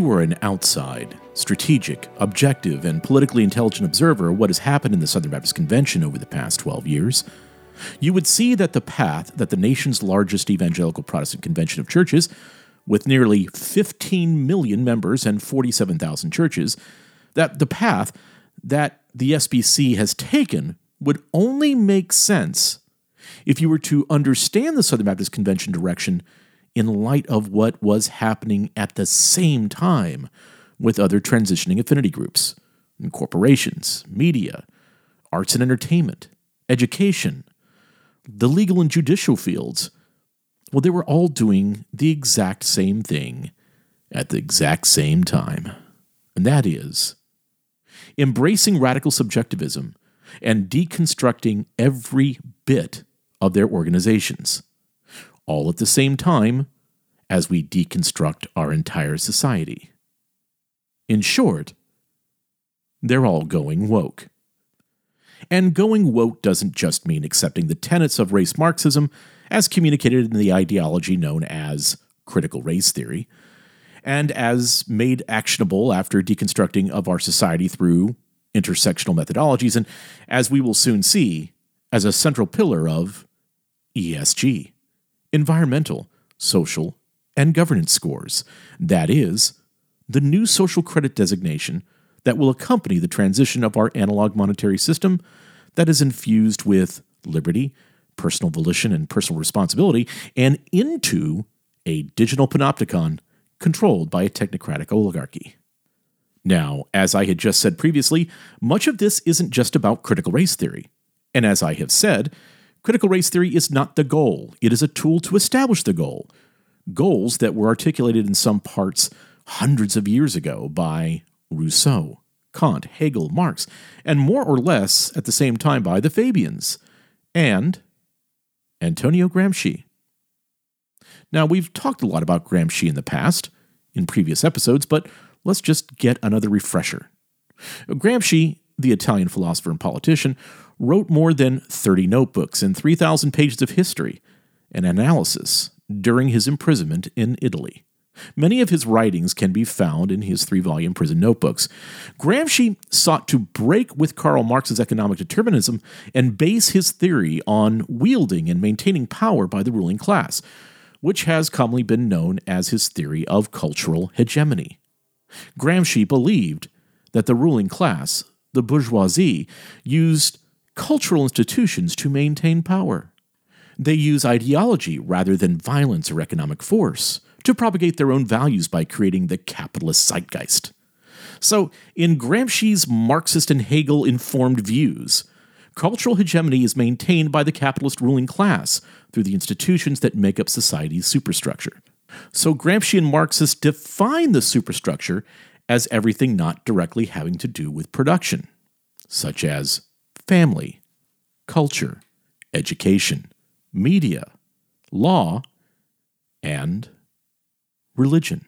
You were an outside, strategic, objective, and politically intelligent observer of what has happened in the Southern Baptist Convention over the past 12 years, you would see that the path that the nation's largest evangelical Protestant convention of churches, with nearly 15 million members and 47,000 churches, that the path that the SBC has taken would only make sense if you were to understand the Southern Baptist Convention direction in light of what was happening at the same time with other transitioning affinity groups, corporations, media, arts and entertainment, education, the legal and judicial fields. Well, they were all doing the exact same thing at the exact same time. And that is embracing radical subjectivism and deconstructing every bit of their organizations all at the same time as we deconstruct our entire society. In short, they're all going woke. And going woke doesn't just mean accepting the tenets of race Marxism as communicated in the ideology known as critical race theory, and as made actionable after deconstructing of our society through intersectional methodologies, and as we will soon see, as a central pillar of ESG environmental, social, and governance scores. That is, the new social credit designation that will accompany the transition of our analog monetary system that is infused with liberty, personal volition, and personal responsibility, and into a digital panopticon controlled by a technocratic oligarchy. Now, as I had just said previously, much of this isn't just about critical race theory. And as I have said, Critical race theory is not the goal, it is a tool to establish the goal. Goals that were articulated in some parts hundreds of years ago by Rousseau, Kant, Hegel, Marx, and more or less at the same time by the Fabians and Antonio Gramsci. Now, we've talked a lot about Gramsci in the past, in previous episodes, but let's just get another refresher. Gramsci, the Italian philosopher and politician, wrote more than 30 notebooks and 3,000 pages of history and analysis during his imprisonment in Italy. Many of his writings can be found in his three volume prison notebooks. Gramsci sought to break with Karl Marx's economic determinism and base his theory on wielding and maintaining power by the ruling class, which has commonly been known as his theory of cultural hegemony. Gramsci believed that the ruling class, the bourgeoisie, used cultural institutions to maintain power. They use ideology rather than violence or economic force to propagate their own values by creating the capitalist zeitgeist. So, in Gramsci's Marxist and Hegel informed views, cultural hegemony is maintained by the capitalist ruling class through the institutions that make up society's superstructure. So, Gramsci and Marxists define the superstructure as everything not directly having to do with production, such as family, culture, education, media, law, and religion.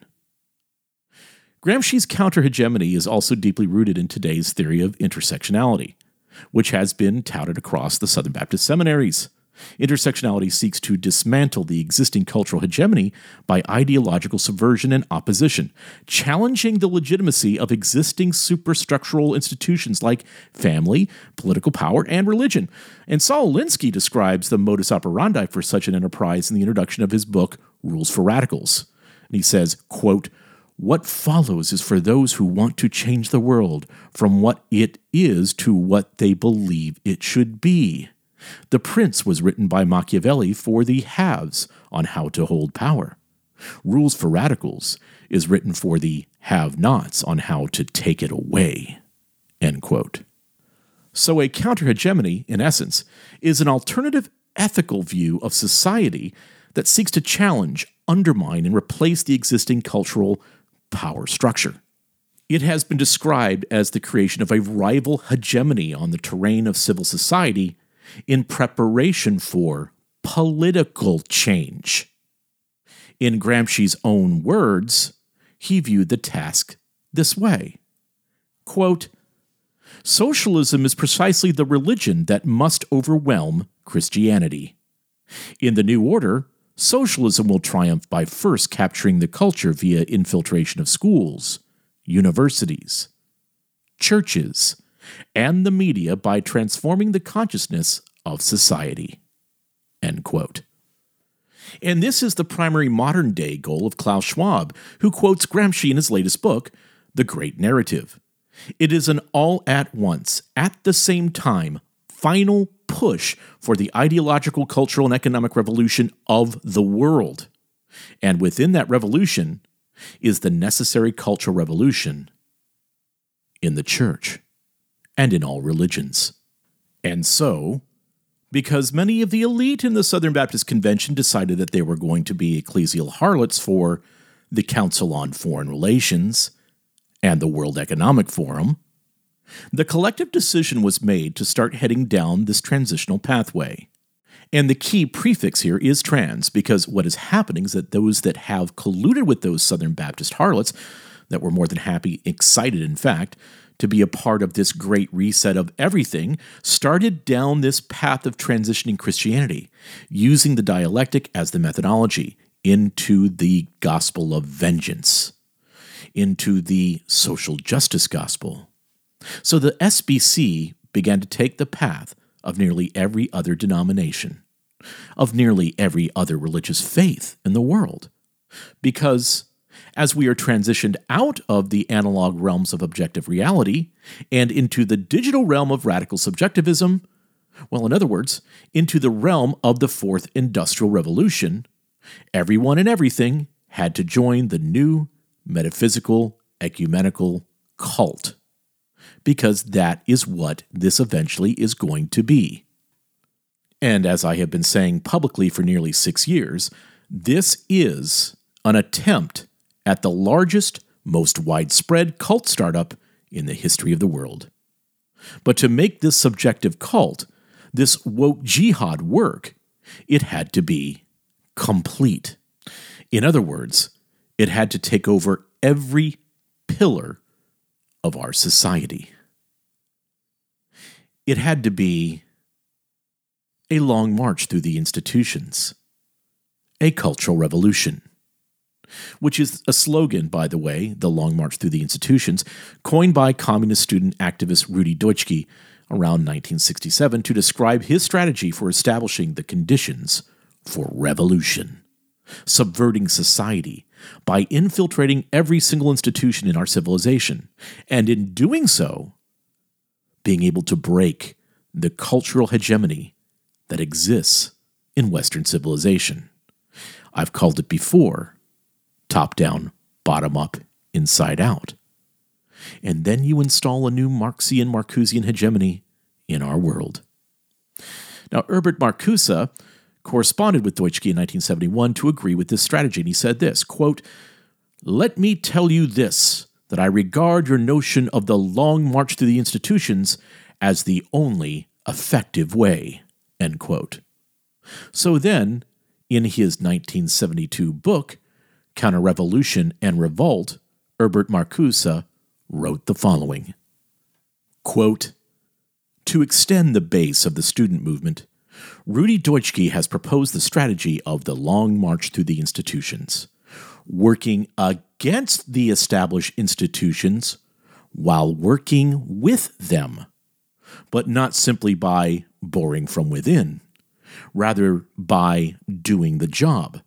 Gramsci's counter hegemony is also deeply rooted in today's theory of intersectionality, which has been touted across the Southern Baptist seminaries. Intersectionality seeks to dismantle the existing cultural hegemony by ideological subversion and opposition, challenging the legitimacy of existing superstructural institutions like family, political power, and religion. And Saul Alinsky describes the modus operandi for such an enterprise in the introduction of his book, Rules for Radicals. And he says, quote, what follows is for those who want to change the world from what it is to what they believe it should be. The Prince was written by Machiavelli for the haves on how to hold power. Rules for Radicals is written for the have nots on how to take it away. So, a counter hegemony, in essence, is an alternative ethical view of society that seeks to challenge, undermine, and replace the existing cultural power structure. It has been described as the creation of a rival hegemony on the terrain of civil society in preparation for political change. In Gramsci's own words, he viewed the task this way quote, Socialism is precisely the religion that must overwhelm Christianity. In the New Order, socialism will triumph by first capturing the culture via infiltration of schools, universities, churches, and the media by transforming the consciousness of society. End quote. And this is the primary modern day goal of Klaus Schwab, who quotes Gramsci in his latest book, The Great Narrative. It is an all at once, at the same time, final push for the ideological, cultural, and economic revolution of the world. And within that revolution is the necessary cultural revolution in the church and in all religions. And so, because many of the elite in the Southern Baptist Convention decided that they were going to be ecclesial harlots for the Council on Foreign Relations and the World Economic Forum, the collective decision was made to start heading down this transitional pathway. And the key prefix here is trans, because what is happening is that those that have colluded with those Southern Baptist harlots, that were more than happy, excited in fact, to be a part of this great reset of everything, started down this path of transitioning Christianity, using the dialectic as the methodology into the gospel of vengeance, into the social justice gospel. So the SBC began to take the path of nearly every other denomination, of nearly every other religious faith in the world. Because as we are transitioned out of the analog realms of objective reality and into the digital realm of radical subjectivism, well, in other words, into the realm of the fourth industrial revolution, everyone and everything had to join the new metaphysical ecumenical cult because that is what this eventually is going to be. And as I have been saying publicly for nearly six years, this is an attempt at the largest, most widespread cult startup in the history of the world. But to make this subjective cult, this woke jihad work, it had to be complete. In other words, it had to take over every pillar of our society. It had to be a long march through the institutions, a cultural revolution, which is a slogan, by the way, the Long March Through the Institutions, coined by communist student activist Rudi Dutschke around 1967 to describe his strategy for establishing the conditions for revolution, subverting society by infiltrating every single institution in our civilization, and in doing so, being able to break the cultural hegemony that exists in Western civilization. I've called it before top down, bottom up, inside out. And then you install a new Marxian Marcusian hegemony in our world. Now, Herbert Marcuse corresponded with Dutschke in 1971 to agree with this strategy, and he said this quote, Let me tell you this that I regard your notion of the long march through the institutions as the only effective way. End quote. So then, in his 1972 book, Counter Revolution and Revolt, Herbert Marcuse wrote the following. Quote, To extend the base of the student movement, Rudi Dutschke has proposed the strategy of the long march through the institutions, working against the established institutions while working with them, but not simply by boring from within, rather by doing the job,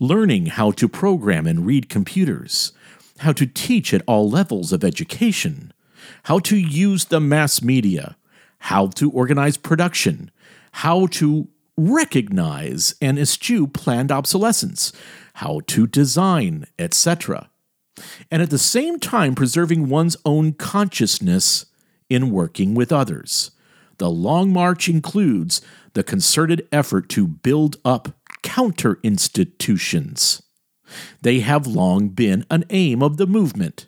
learning how to program and read computers, how to teach at all levels of education, how to use the mass media, how to organize production, how to recognize and eschew planned obsolescence, how to design, etc. And at the same time, preserving one's own consciousness in working with others. The Long March includes the concerted effort to build up counter institutions. They have long been an aim of the movement.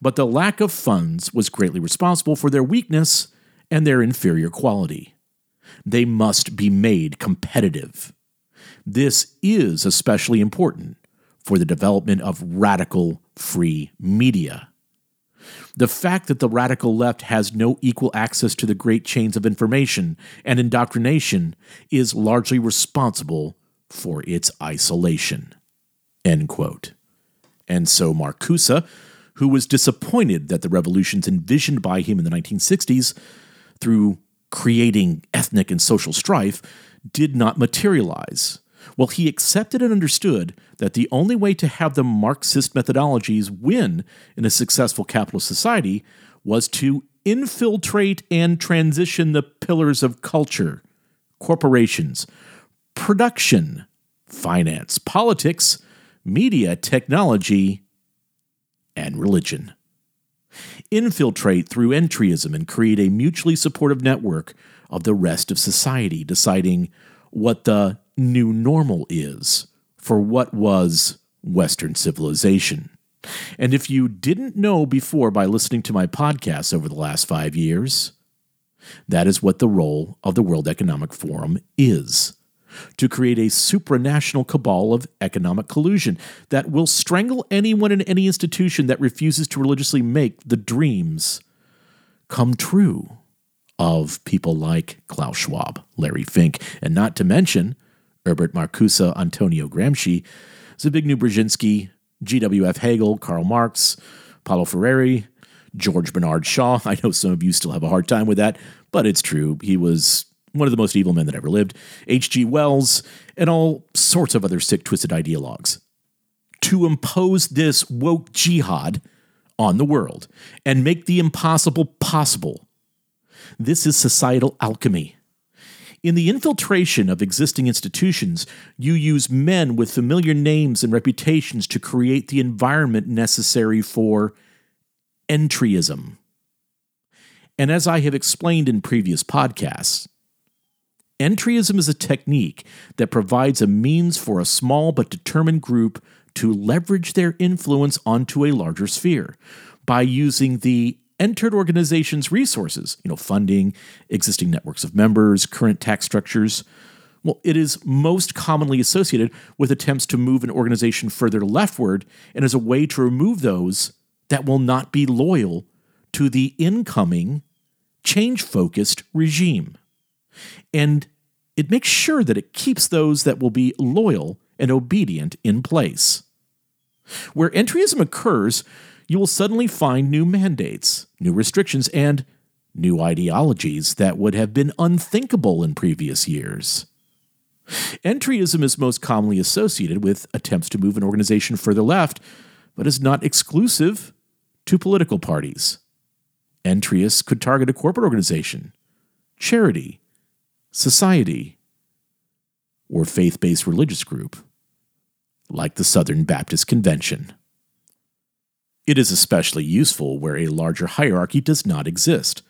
but the lack of funds was greatly responsible for their weakness and their inferior quality. They must be made competitive. This is especially important for the development of radical free media. The fact that the radical left has no equal access to the great chains of information and indoctrination is largely responsible for its isolation. End quote. And so Marcuse, who was disappointed that the revolutions envisioned by him in the 1960s through creating ethnic and social strife did not materialize. Well, he accepted and understood that the only way to have the Marxist methodologies win in a successful capitalist society was to infiltrate and transition the pillars of culture, corporations, production, finance, politics, media, technology, and religion. Infiltrate through entryism and create a mutually supportive network of the rest of society, deciding what the new normal is for what was Western civilization. And if you didn't know before by listening to my podcasts over the last five years, that is what the role of the World Economic Forum is to create a supranational cabal of economic collusion that will strangle anyone in any institution that refuses to religiously make the dreams come true of people like Klaus Schwab, Larry Fink, and not to mention Herbert Marcuse, Antonio Gramsci, Zbigniew Brzezinski, G.W.F. Hegel, Karl Marx, Paulo Freire, George Bernard Shaw. I know some of you still have a hard time with that, but it's true. He was one of the most evil men that ever lived, H.G. Wells, and all sorts of other sick, twisted ideologues. To impose this woke jihad on the world and make the impossible possible. This is societal alchemy. In the infiltration of existing institutions, you use men with familiar names and reputations to create the environment necessary for entryism. And as I have explained in previous podcasts, Entryism is a technique that provides a means for a small but determined group to leverage their influence onto a larger sphere by using the entered organization's resources, you know, funding, existing networks of members, current tax structures. Well, it is most commonly associated with attempts to move an organization further leftward and as a way to remove those that will not be loyal to the incoming change focused regime. And it makes sure that it keeps those that will be loyal and obedient in place. Where entryism occurs, you will suddenly find new mandates, new restrictions, and new ideologies that would have been unthinkable in previous years. Entryism is most commonly associated with attempts to move an organization further left, but is not exclusive to political parties. Entryists could target a corporate organization, charity, society, or faith based religious group, like the Southern Baptist Convention. It is especially useful where a larger hierarchy does not exist.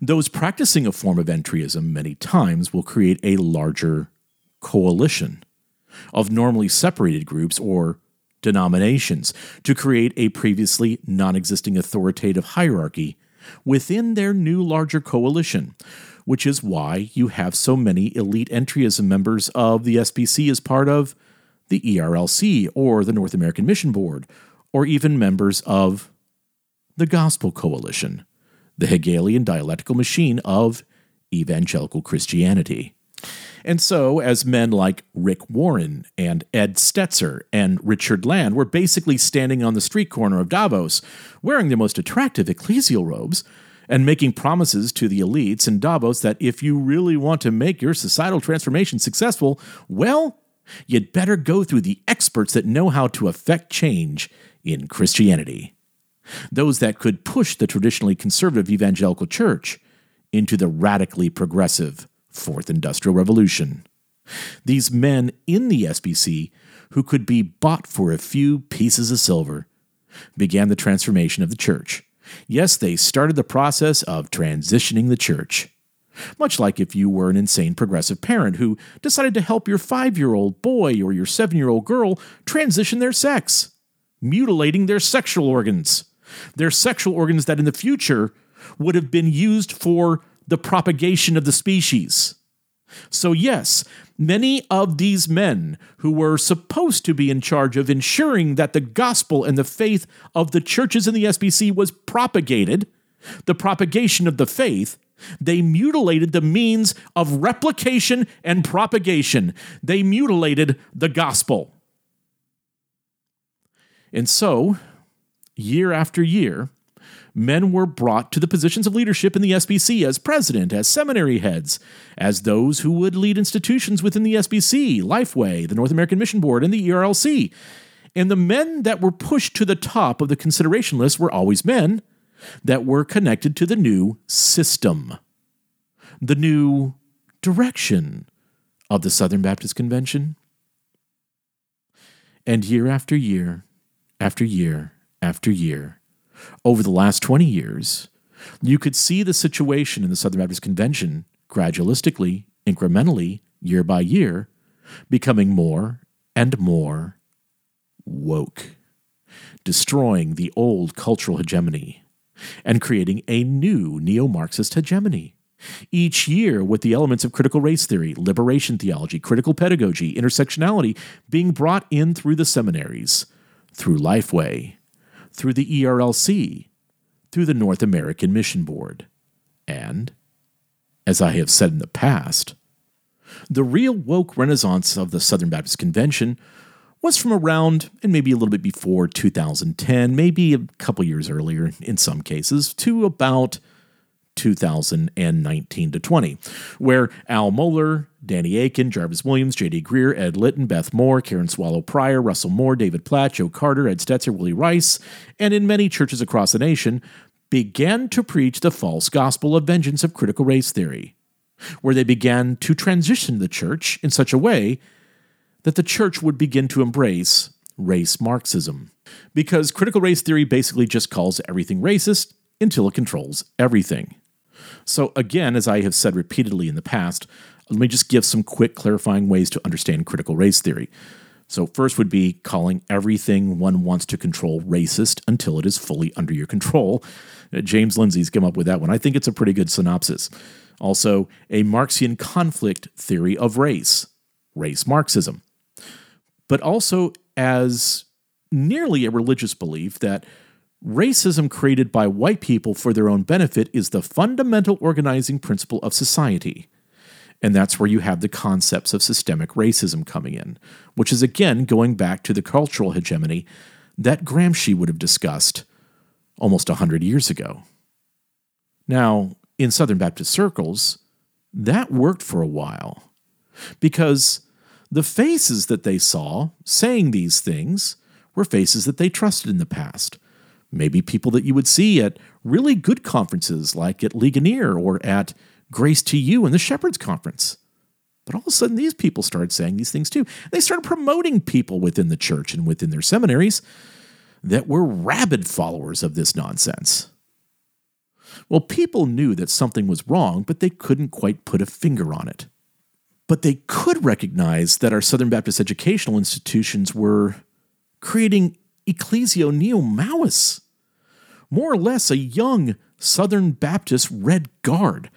Those practicing a form of entryism many times will create a larger coalition of normally separated groups or denominations to create a previously non existing authoritative hierarchy within their new larger coalition, which is why you have so many elite entryism members of the SBC as part of the ERLC or the North American Mission Board, or even members of the Gospel Coalition, the Hegelian dialectical machine of evangelical Christianity. And so, as men like Rick Warren and Ed Stetzer and Richard Land were basically standing on the street corner of Davos, wearing their most attractive ecclesial robes, and making promises to the elites in Davos that if you really want to make your societal transformation successful, well, you'd better go through the experts that know how to affect change in Christianity. Those that could push the traditionally conservative evangelical church into the radically progressive Fourth Industrial Revolution. These men in the SBC, who could be bought for a few pieces of silver, began the transformation of the church. Yes, they started the process of transitioning the church. Much like if you were an insane progressive parent who decided to help your five year old boy or your seven year old girl transition their sex, mutilating their sexual organs, They're sexual organs that in the future would have been used for the propagation of the species. So, yes, many of these men who were supposed to be in charge of ensuring that the gospel and the faith of the churches in the SBC was propagated, the propagation of the faith, they mutilated the means of replication and propagation. They mutilated the gospel. And so, year after year, men were brought to the positions of leadership in the SBC as president, as seminary heads, as those who would lead institutions within the SBC, Lifeway, the North American Mission Board, and the ERLC. And the men that were pushed to the top of the consideration list were always men that were connected to the new system, the new direction of the Southern Baptist Convention. And year after year, after year, after year, over the last 20 years, you could see the situation in the Southern Baptist Convention gradualistically, incrementally, year by year, becoming more and more woke, destroying the old cultural hegemony and creating a new neo Marxist hegemony. Each year, with the elements of critical race theory, liberation theology, critical pedagogy, intersectionality being brought in through the seminaries, through Lifeway, through the ERLC, through the North American Mission Board. And, as I have said in the past, the real woke renaissance of the Southern Baptist Convention was from around and maybe a little bit before 2010, maybe a couple years earlier in some cases, to about 2019 to 20, where Al Mohler, Danny Akin, Jarvis Williams, J.D. Greear, Ed Litton, Beth Moore, Karen Swallow Prior, Russell Moore, David Platt, Joe Carter, Ed Stetzer, Willie Rice, and in many churches across the nation, began to preach the false gospel of vengeance of critical race theory, where they began to transition the church in such a way that the church would begin to embrace race Marxism. Because critical race theory basically just calls everything racist until it controls everything. So, again, as I have said repeatedly in the past, let me just give some quick clarifying ways to understand critical race theory. So, first would be calling everything one wants to control racist until it is fully under your control. Uh, James Lindsay's come up with that one. I think it's a pretty good synopsis. Also, a Marxian conflict theory of race, race Marxism. But also as nearly a religious belief that racism created by white people for their own benefit is the fundamental organizing principle of society. And that's where you have the concepts of systemic racism coming in, which is again going back to the cultural hegemony that Gramsci would have discussed almost 100 years ago. Now, in Southern Baptist circles, that worked for a while because the faces that they saw saying these things were faces that they trusted in the past. Maybe people that you would see at really good conferences like at Ligonier or at Grace to You and the Shepherds Conference. But all of a sudden, these people started saying these things too. They started promoting people within the church and within their seminaries that were rabid followers of this nonsense. Well, people knew that something was wrong, but they couldn't quite put a finger on it. But they could recognize that our Southern Baptist educational institutions were creating ecclesio neo Maoists, more or less a young Southern Baptist Red Guard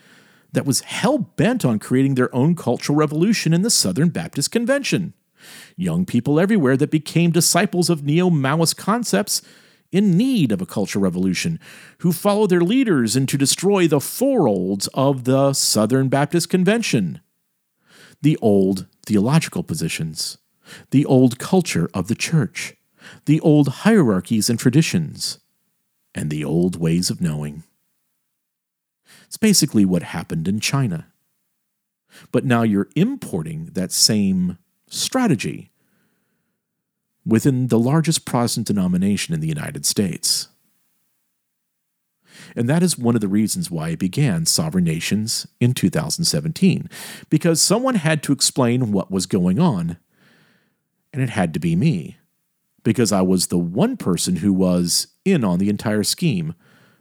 that was hell bent on creating their own cultural revolution in the Southern Baptist Convention. Young people everywhere that became disciples of neo Maoist concepts in need of a cultural revolution, who follow their leaders and to destroy the four olds of the Southern Baptist Convention. The old theological positions, the old culture of the church, the old hierarchies and traditions, and the old ways of knowing. It's basically what happened in China. But now you're importing that same strategy within the largest Protestant denomination in the United States. And that is one of the reasons why I began Sovereign Nations in 2017, because someone had to explain what was going on, and it had to be me, because I was the one person who was in on the entire scheme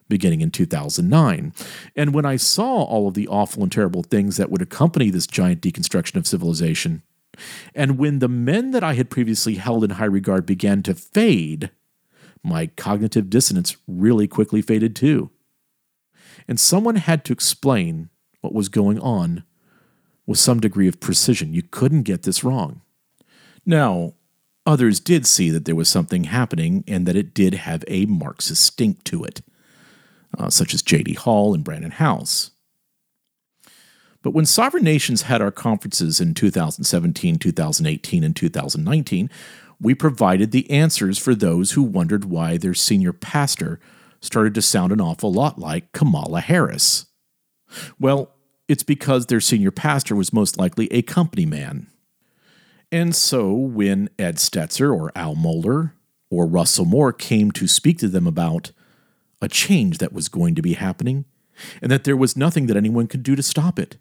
beginning in 2009. And when I saw all of the awful and terrible things that would accompany this giant deconstruction of civilization, and when the men that I had previously held in high regard began to fade my cognitive dissonance really quickly faded too. And someone had to explain what was going on with some degree of precision. You couldn't get this wrong. Now, others did see that there was something happening and that it did have a Marxist stink to it, uh, such as J.D. Hall and Brandon House. But when sovereign nations had our conferences in 2017, 2018, and 2019, we provided the answers for those who wondered why their senior pastor started to sound an awful lot like Kamala Harris. Well, it's because their senior pastor was most likely a company man. And so when Ed Stetzer or Al Mohler or Russell Moore came to speak to them about a change that was going to be happening and that there was nothing that anyone could do to stop it,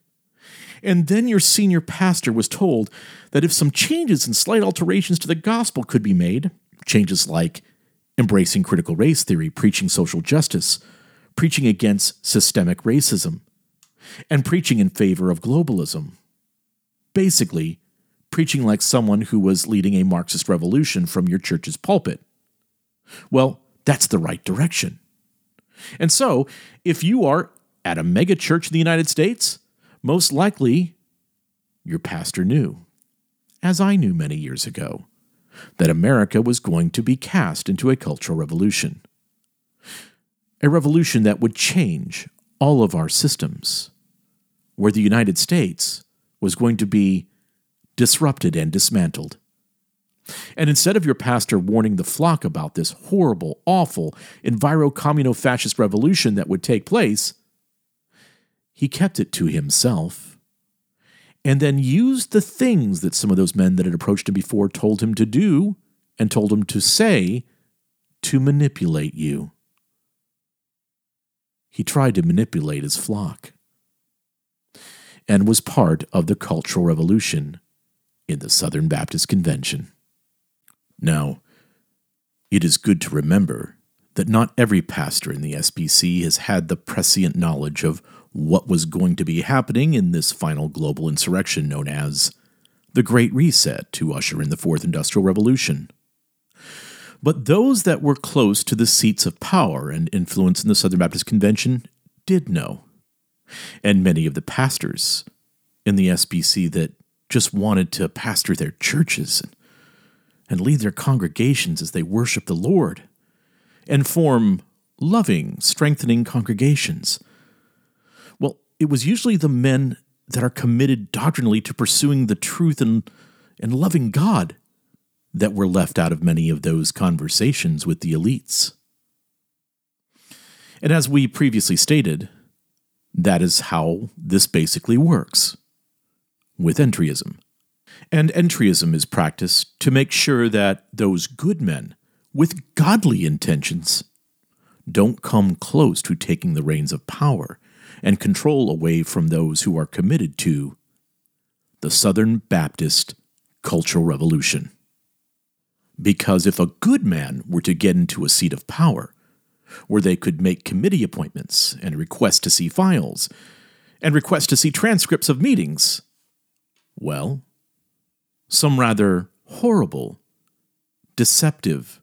and then your senior pastor was told that if some changes and slight alterations to the gospel could be made, changes like embracing critical race theory, preaching social justice, preaching against systemic racism, and preaching in favor of globalism. Basically, preaching like someone who was leading a Marxist revolution from your church's pulpit. Well, that's the right direction. And so, if you are at a mega church in the United States, most likely, your pastor knew, as I knew many years ago, that America was going to be cast into a cultural revolution. A revolution that would change all of our systems, where the United States was going to be disrupted and dismantled. And instead of your pastor warning the flock about this horrible, awful, enviro fascist revolution that would take place, he kept it to himself and then used the things that some of those men that had approached him before told him to do and told him to say to manipulate you. He tried to manipulate his flock and was part of the Cultural Revolution in the Southern Baptist Convention. Now, it is good to remember that not every pastor in the SBC has had the prescient knowledge of what was going to be happening in this final global insurrection known as the Great Reset to usher in the Fourth Industrial Revolution. But those that were close to the seats of power and influence in the Southern Baptist Convention did know. And many of the pastors in the SBC that just wanted to pastor their churches and, and lead their congregations as they worship the Lord and form loving, strengthening congregations Well, it was usually the men that are committed doctrinally to pursuing the truth and, and loving God that were left out of many of those conversations with the elites. And as we previously stated, that is how this basically works with entryism. And entryism is practiced to make sure that those good men with godly intentions don't come close to taking the reins of power and control away from those who are committed to the Southern Baptist Cultural Revolution. Because if a good man were to get into a seat of power, where they could make committee appointments and request to see files and request to see transcripts of meetings, well, some rather horrible, deceptive,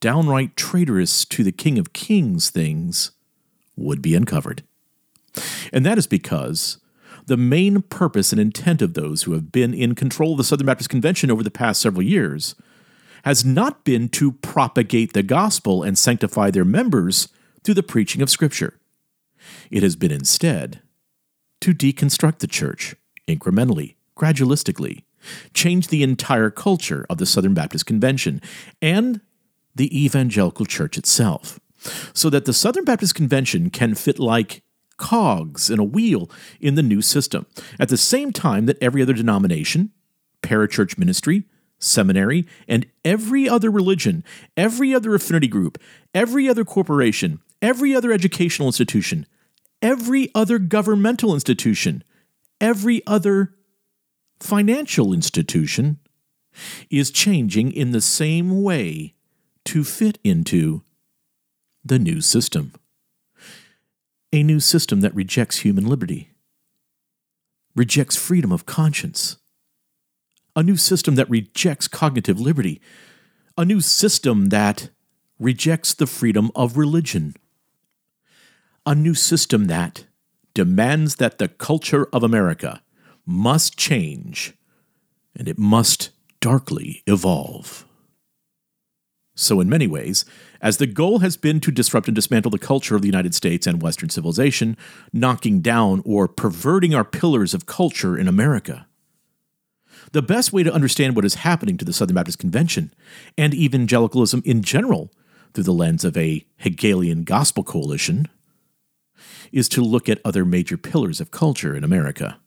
downright traitorous to the King of Kings things would be uncovered. And that is because the main purpose and intent of those who have been in control of the Southern Baptist Convention over the past several years has not been to propagate the gospel and sanctify their members through the preaching of Scripture. It has been instead to deconstruct the church incrementally, gradualistically, change the entire culture of the Southern Baptist Convention and the evangelical church itself, so that the Southern Baptist Convention can fit like cogs in a wheel in the new system, at the same time that every other denomination, parachurch ministry, seminary, and every other religion, every other affinity group, every other corporation, every other educational institution, every other governmental institution, every other financial institution is changing in the same way to fit into the new system. A new system that rejects human liberty, rejects freedom of conscience, a new system that rejects cognitive liberty, a new system that rejects the freedom of religion. A new system that demands that the culture of America must change and it must darkly evolve. So, in many ways, as the goal has been to disrupt and dismantle the culture of the United States and Western civilization, knocking down or perverting our pillars of culture in America, the best way to understand what is happening to the Southern Baptist Convention and evangelicalism in general through the lens of a Hegelian gospel coalition is to look at other major pillars of culture in America.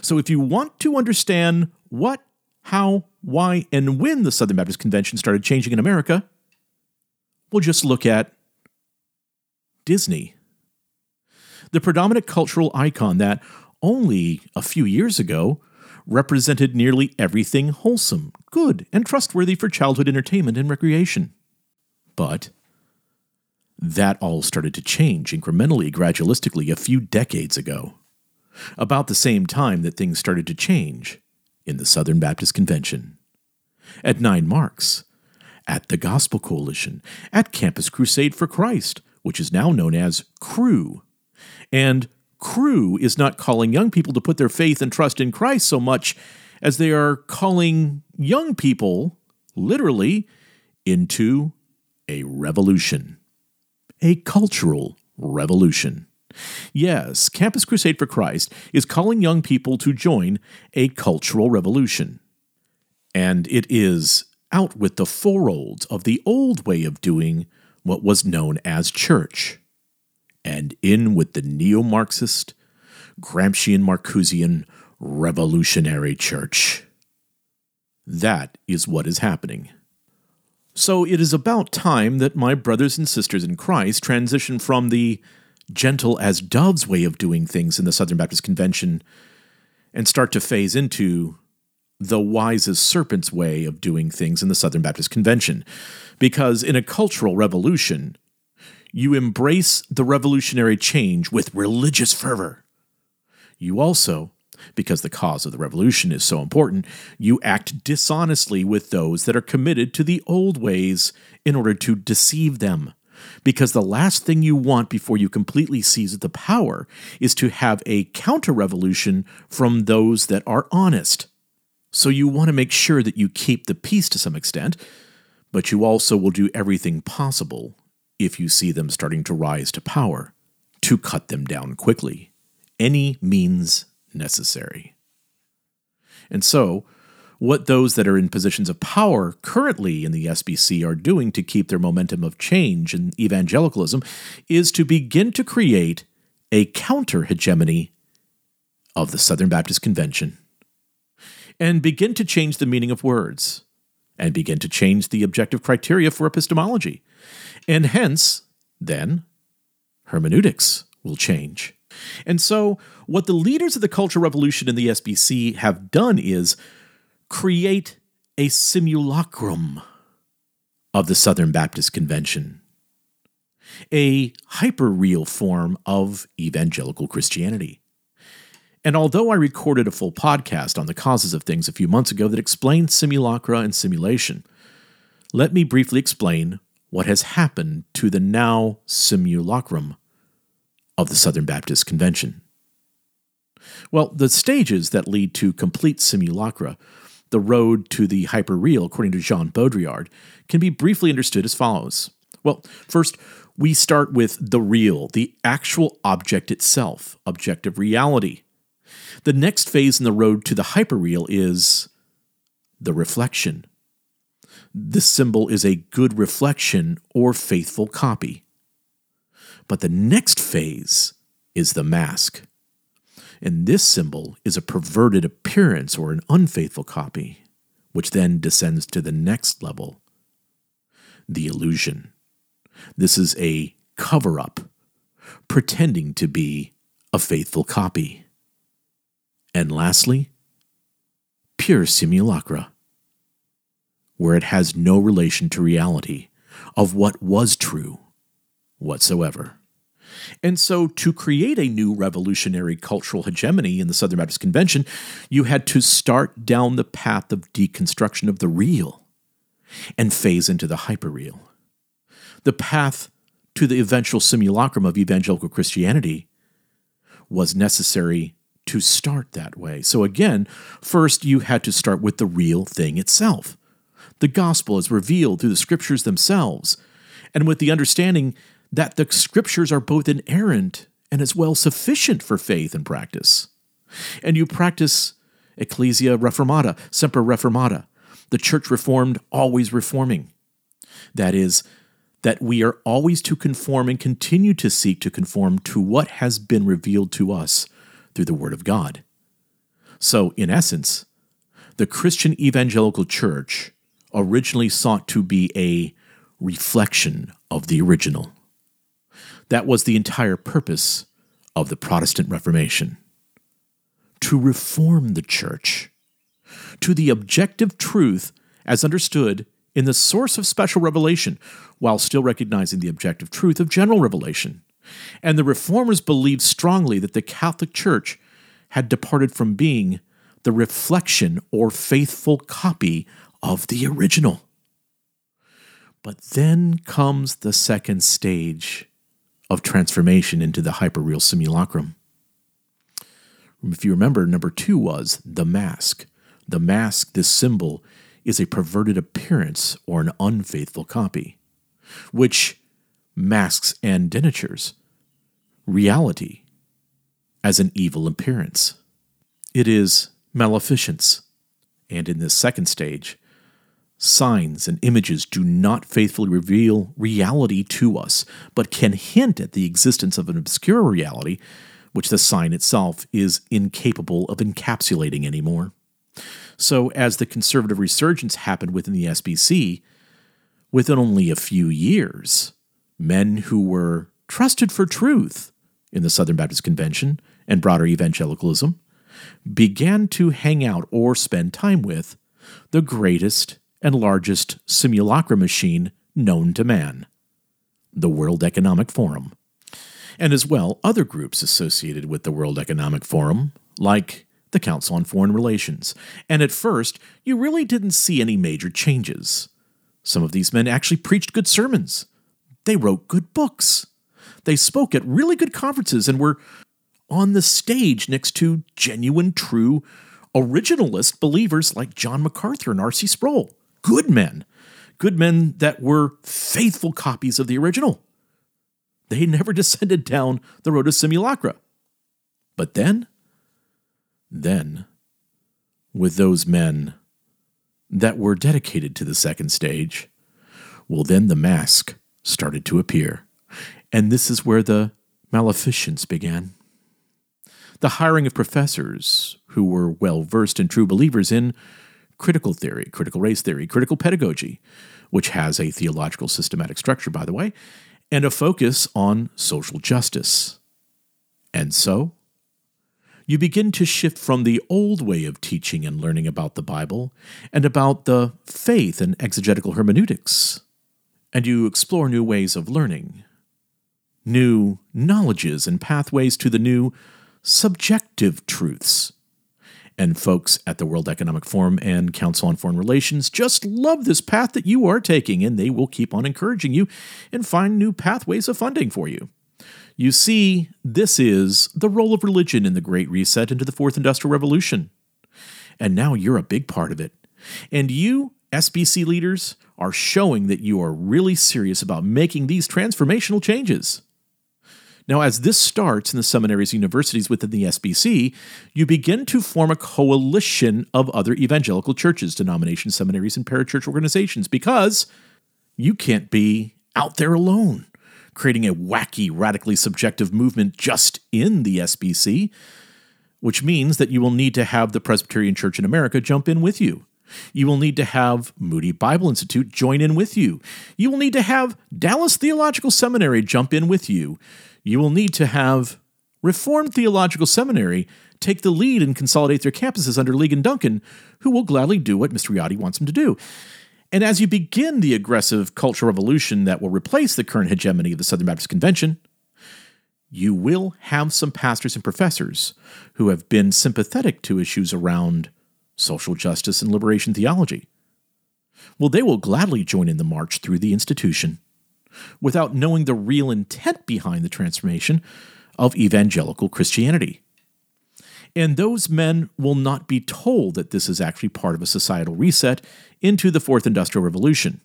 So, if you want to understand what, how, why, and when the Southern Baptist Convention started changing in America, we'll just look at Disney. The predominant cultural icon that only a few years ago represented nearly everything wholesome, good, and trustworthy for childhood entertainment and recreation. But that all started to change incrementally, gradualistically, a few decades ago. About the same time that things started to change in the Southern Baptist Convention. At 9Marks, at the Gospel Coalition, at Campus Crusade for Christ, which is now known as Cru. and Cru is not calling young people to put their faith and trust in Christ so much as they are calling young people, literally, into a revolution, a cultural revolution. Yes, Campus Crusade for Christ is calling young people to join a cultural revolution. And it is out with the four olds of the old way of doing what was known as church and in with the neo Marxist, Gramscian Marcusean revolutionary church. That is what is happening. So it is about time that my brothers and sisters in Christ transition from the gentle as doves way of doing things in the Southern Baptist Convention and start to phase into the wise as serpents way of doing things in the Southern Baptist Convention. Because in a cultural revolution, you embrace the revolutionary change with religious fervor. You also, because the cause of the revolution is so important, you act dishonestly with those that are committed to the old ways in order to deceive them. Because the last thing you want before you completely seize the power is to have a counter revolution from those that are honest. So you want to make sure that you keep the peace to some extent, but you also will do everything possible if you see them starting to rise to power, to cut them down quickly, any means necessary. And so, what those that are in positions of power currently in the SBC are doing to keep their momentum of change in evangelicalism is to begin to create a counter hegemony of the Southern Baptist Convention and begin to change the meaning of words and begin to change the objective criteria for epistemology and hence, then, hermeneutics will change. And so, what the leaders of the Cultural Revolution in the SBC have done is create a simulacrum of the Southern Baptist Convention, a hyper-real form of evangelical Christianity. And although I recorded a full podcast on the causes of things a few months ago that explained simulacra and simulation, let me briefly explain what has happened to the now simulacrum of the Southern Baptist Convention. Well, the stages that lead to complete simulacra, the road to the hyperreal, according to Jean Baudrillard, can be briefly understood as follows. Well, first, we start with the real, the actual object itself, objective reality. The next phase in the road to the hyperreal is the reflection, this symbol is a good reflection or faithful copy. But the next phase is the mask. And this symbol is a perverted appearance or an unfaithful copy, which then descends to the next level the illusion. This is a cover up, pretending to be a faithful copy. And lastly, pure simulacra where it has no relation to reality of what was true whatsoever. And so, to create a new revolutionary cultural hegemony in the Southern Baptist Convention, you had to start down the path of deconstruction of the real and phase into the hyperreal. The path to the eventual simulacrum of evangelical Christianity was necessary to start that way. So, again, first you had to start with the real thing itself. The gospel is revealed through the scriptures themselves, and with the understanding that the scriptures are both inerrant and as well sufficient for faith and practice. And you practice Ecclesia Reformata, Semper Reformata, the church reformed, always reforming. That is, that we are always to conform and continue to seek to conform to what has been revealed to us through the Word of God. So, in essence, the Christian evangelical church originally sought to be a reflection of the original. That was the entire purpose of the Protestant Reformation to reform the church to the objective truth as understood in the source of special revelation, while still recognizing the objective truth of general revelation. And the reformers believed strongly that the Catholic Church had departed from being the reflection or faithful copy of the original. But then comes the second stage of transformation into the hyperreal simulacrum. If you remember, number two was the mask. The mask, this symbol, is a perverted appearance or an unfaithful copy, which masks and denatures reality as an evil appearance. It is maleficence. And in this second stage, signs and images do not faithfully reveal reality to us, but can hint at the existence of an obscure reality which the sign itself is incapable of encapsulating anymore. So, as the conservative resurgence happened within the SBC, within only a few years, men who were trusted for truth in the Southern Baptist Convention and broader evangelicalism began to hang out or spend time with the greatest and largest simulacra machine known to man the World Economic Forum. And as well, other groups associated with the World Economic Forum, like the Council on Foreign Relations, and at first, you really didn't see any major changes. Some of these men actually preached good sermons. They wrote good books. They spoke at really good conferences and were on the stage next to genuine, true, originalist believers like John MacArthur and R.C. Sproul. Good men. Good men that were faithful copies of the original. They never descended down the road of simulacra. But then, then, with those men that were dedicated to the second stage, well, then the mask started to appear. And this is where the maleficence began. The hiring of professors who were well versed and true believers in critical theory, critical race theory, critical pedagogy, which has a theological systematic structure, by the way, and a focus on social justice. And so, you begin to shift from the old way of teaching and learning about the Bible and about the faith and exegetical hermeneutics, and you explore new ways of learning, new knowledges and pathways to the new subjective truths. And folks at the World Economic Forum and Council on Foreign Relations just love this path that you are taking, and they will keep on encouraging you and find new pathways of funding for you. You see, this is the role of religion in the Great Reset into the Fourth Industrial Revolution. And now you're a big part of it. And you, SBC leaders, are showing that you are really serious about making these transformational changes. Now, as this starts in the seminaries universities within the SBC, you begin to form a coalition of other evangelical churches, denominations, seminaries, and parachurch organizations because you can't be out there alone creating a wacky, radically subjective movement just in the SBC, which means that you will need to have the Presbyterian Church in America jump in with you. You will need to have Moody Bible Institute join in with you. You will need to have Dallas Theological Seminary jump in with you. You will need to have Reformed Theological Seminary take the lead and consolidate their campuses under Ligon Duncan, who will gladly do what Mr. Riotti wants them to do. And as you begin the aggressive cultural revolution that will replace the current hegemony of the Southern Baptist Convention, you will have some pastors and professors who have been sympathetic to issues around social justice and liberation theology. Well, they will gladly join in the march through the institution. Without knowing the real intent behind the transformation of evangelical Christianity. And those men will not be told that this is actually part of a societal reset into the Fourth Industrial Revolution.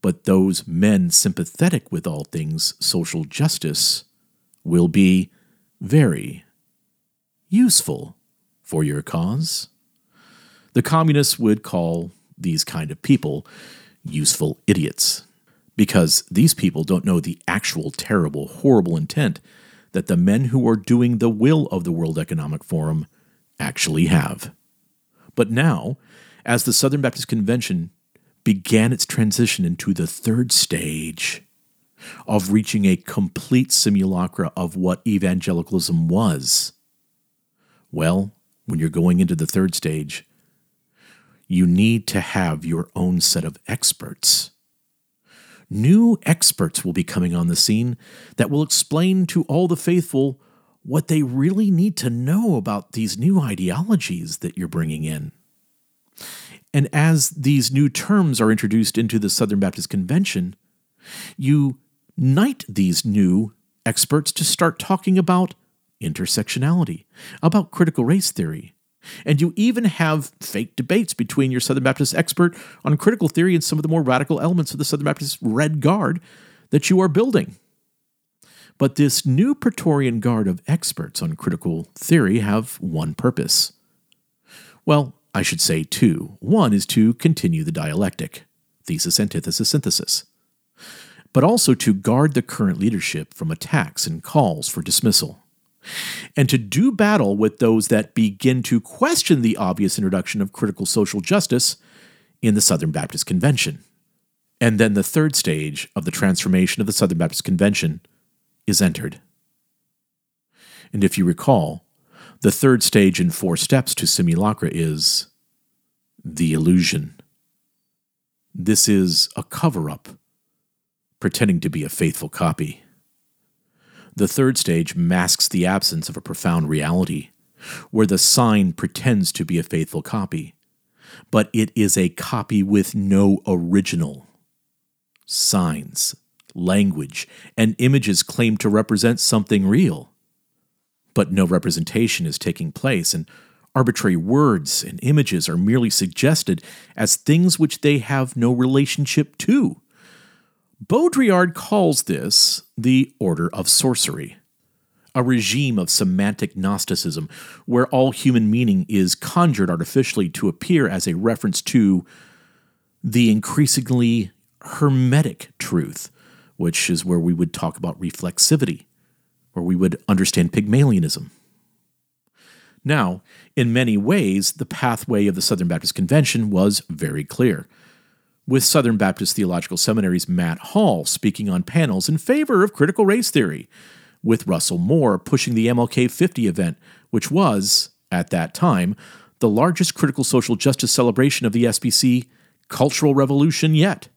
But those men sympathetic with all things social justice will be very useful for your cause. The communists would call these kind of people useful idiots because these people don't know the actual terrible, horrible intent that the men who are doing the will of the World Economic Forum actually have. But now, as the Southern Baptist Convention began its transition into the third stage of reaching a complete simulacra of what evangelicalism was, well, when you're going into the third stage, you need to have your own set of experts. New experts will be coming on the scene that will explain to all the faithful what they really need to know about these new ideologies that you're bringing in. And as these new terms are introduced into the Southern Baptist Convention, you knight these new experts to start talking about intersectionality, about critical race theory, and you even have fake debates between your Southern Baptist expert on critical theory and some of the more radical elements of the Southern Baptist Red Guard that you are building. But this new Praetorian Guard of experts on critical theory have one purpose. Well, I should say two. One is to continue the dialectic thesis, antithesis, synthesis but also to guard the current leadership from attacks and calls for dismissal and to do battle with those that begin to question the obvious introduction of critical social justice in the Southern Baptist Convention. And then the third stage of the transformation of the Southern Baptist Convention is entered. And if you recall, the third stage in four steps to simulacra is the illusion. This is a cover up, pretending to be a faithful copy. The third stage masks the absence of a profound reality, where the sign pretends to be a faithful copy, but it is a copy with no original. Signs, language, and images claim to represent something real, but no representation is taking place, and arbitrary words and images are merely suggested as things which they have no relationship to. Baudrillard calls this the order of sorcery, a regime of semantic Gnosticism where all human meaning is conjured artificially to appear as a reference to the increasingly hermetic truth, which is where we would talk about reflexivity, where we would understand Pygmalionism. Now, in many ways, the pathway of the Southern Baptist Convention was very clear with Southern Baptist Theological Seminary's Matt Hall speaking on panels in favor of critical race theory, with Russell Moore pushing the MLK 50 event, which was, at that time, the largest critical social justice celebration of the SBC cultural revolution yet.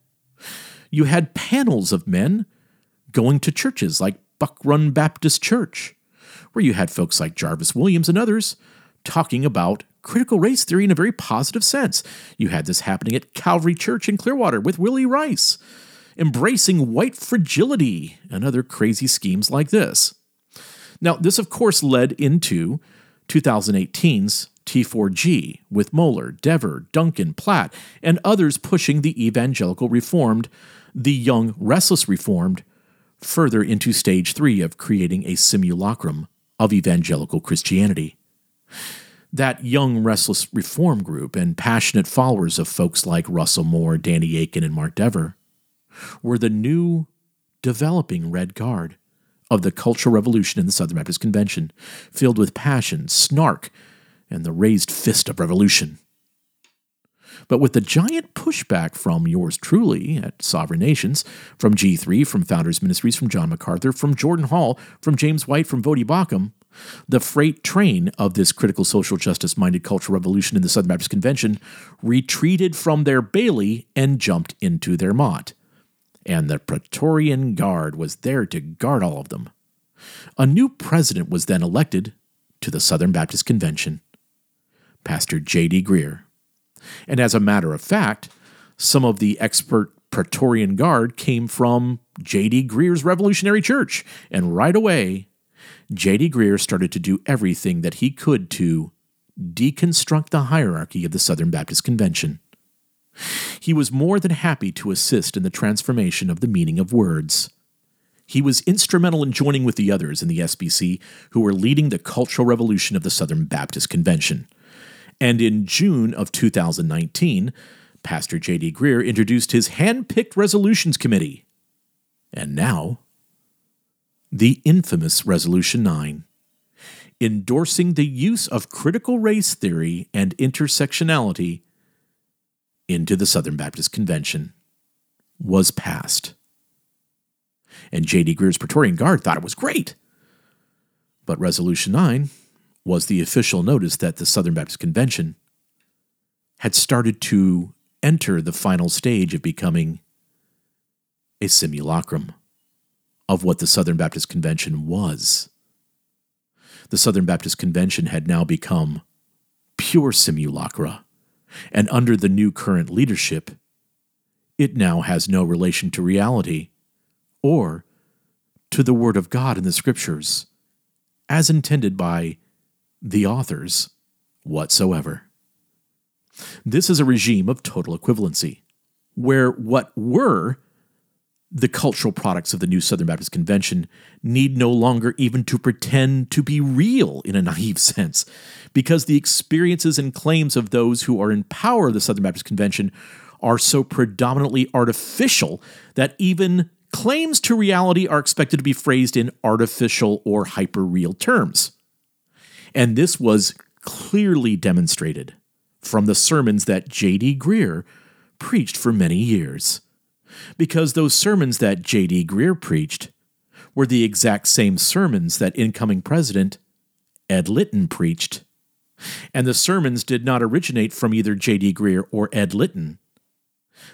You had panels of men going to churches like Buck Run Baptist Church, where you had folks like Jarvis Williams and others talking about critical race theory in a very positive sense. You had this happening at Calvary Church in Clearwater with Willy Rice, embracing white fragility and other crazy schemes like this. Now, this of course led into 2018's T4G with Mohler, Dever, Duncan, Platt, and others pushing the evangelical reformed, the young restless reformed, further into stage three of creating a simulacrum of evangelical Christianity that young, restless reform group and passionate followers of folks like Russell Moore, Danny Akin, and Mark Dever were the new developing Red Guard of the Cultural Revolution in the Southern Baptist Convention, filled with passion, snark, and the raised fist of revolution. But with the giant pushback from yours truly at Sovereign Nations, from G3, from Founders Ministries, from John MacArthur, from Jordan Hall, from James White, from Voddie Baucham, the freight train of this critical social justice minded cultural revolution in the Southern Baptist Convention retreated from their Bailey and jumped into their Motte. And the Praetorian Guard was there to guard all of them. A new president was then elected to the Southern Baptist Convention, Pastor J.D. Greear. And as a matter of fact, some of the expert Praetorian Guard came from J.D. Greear's Revolutionary Church. And right away, J.D. Greear started to do everything that he could to deconstruct the hierarchy of the Southern Baptist Convention. He was more than happy to assist in the transformation of the meaning of words. He was instrumental in joining with the others in the SBC who were leading the cultural revolution of the Southern Baptist Convention. And in June of 2019, Pastor J.D. Greear introduced his hand picked resolutions committee. And now, the infamous Resolution 9, endorsing the use of critical race theory and intersectionality into the Southern Baptist Convention, was passed. And J.D. Greear's Praetorian Guard thought it was great. But Resolution 9 was the official notice that the Southern Baptist Convention had started to enter the final stage of becoming a simulacrum of what the Southern Baptist Convention was. The Southern Baptist Convention had now become pure simulacra, and under the new current leadership, it now has no relation to reality or to the Word of God in the Scriptures, as intended by the authors whatsoever. This is a regime of total equivalency, where what were the cultural products of the new Southern Baptist Convention need no longer even to pretend to be real in a naive sense, because the experiences and claims of those who are in power of the Southern Baptist Convention are so predominantly artificial that even claims to reality are expected to be phrased in artificial or hyper real terms. And this was clearly demonstrated from the sermons that J.D. Greear preached for many years. Because those sermons that J.D. Greear preached were the exact same sermons that incoming president Ed Litton preached. And the sermons did not originate from either J.D. Greear or Ed Litton.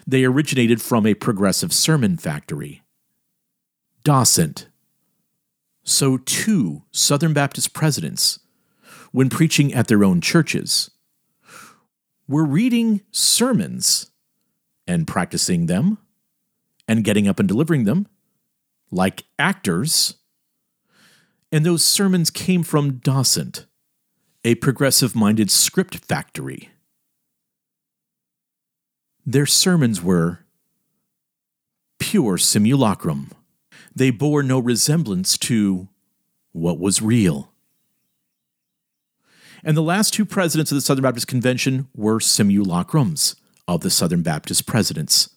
They originated from a progressive sermon factory. Docent. So, two Southern Baptist presidents, when preaching at their own churches, were reading sermons and practicing them and getting up and delivering them like actors. And those sermons came from Docent, a progressive minded script factory. Their sermons were pure simulacrum. They bore no resemblance to what was real. And the last two presidents of the Southern Baptist Convention were simulacrums of the Southern Baptist presidents,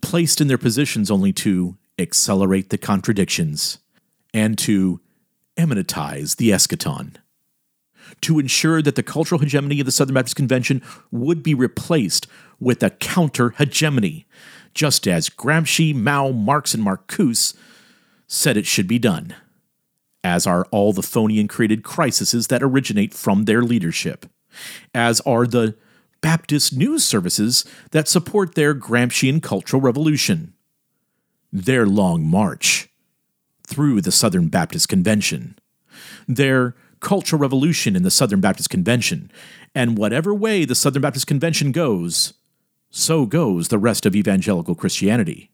placed in their positions only to accelerate the contradictions and to immanentize the eschaton, to ensure that the cultural hegemony of the Southern Baptist Convention would be replaced with a counter hegemony, just as Gramsci, Mao, Marx, and Marcuse said it should be done as are all the phony and created crises that originate from their leadership, as are the Baptist news services that support their Gramscian cultural revolution, their long march through the Southern Baptist Convention, their cultural revolution in the Southern Baptist Convention, and whatever way the Southern Baptist Convention goes, so goes the rest of evangelical Christianity,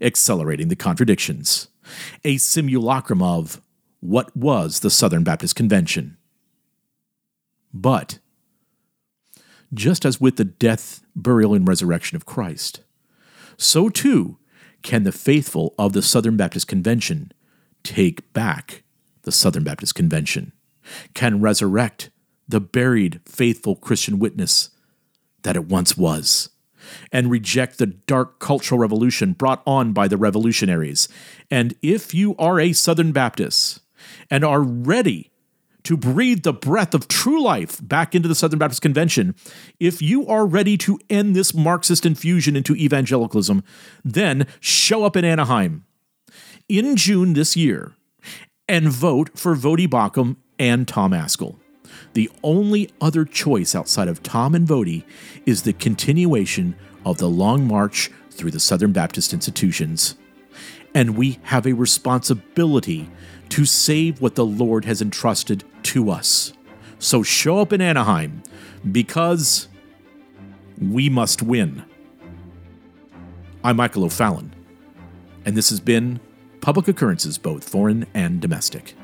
accelerating the contradictions, a simulacrum of what was the Southern Baptist Convention. But, just as with the death, burial, and resurrection of Christ, so too can the faithful of the Southern Baptist Convention take back the Southern Baptist Convention, can resurrect the buried, faithful Christian witness that it once was, and reject the dark cultural revolution brought on by the revolutionaries. And if you are a Southern Baptist, and are ready to breathe the breath of true life back into the Southern Baptist Convention, if you are ready to end this Marxist infusion into evangelicalism, then show up in Anaheim in June this year and vote for Voddie Baucham and Tom Ascol. The only other choice outside of Tom and Voddie is the continuation of the long march through the Southern Baptist institutions. And we have a responsibility to save what the Lord has entrusted to us. So show up in Anaheim because we must win. I'm Michael O'Fallon, And this has been Public Occurrences, both foreign and domestic.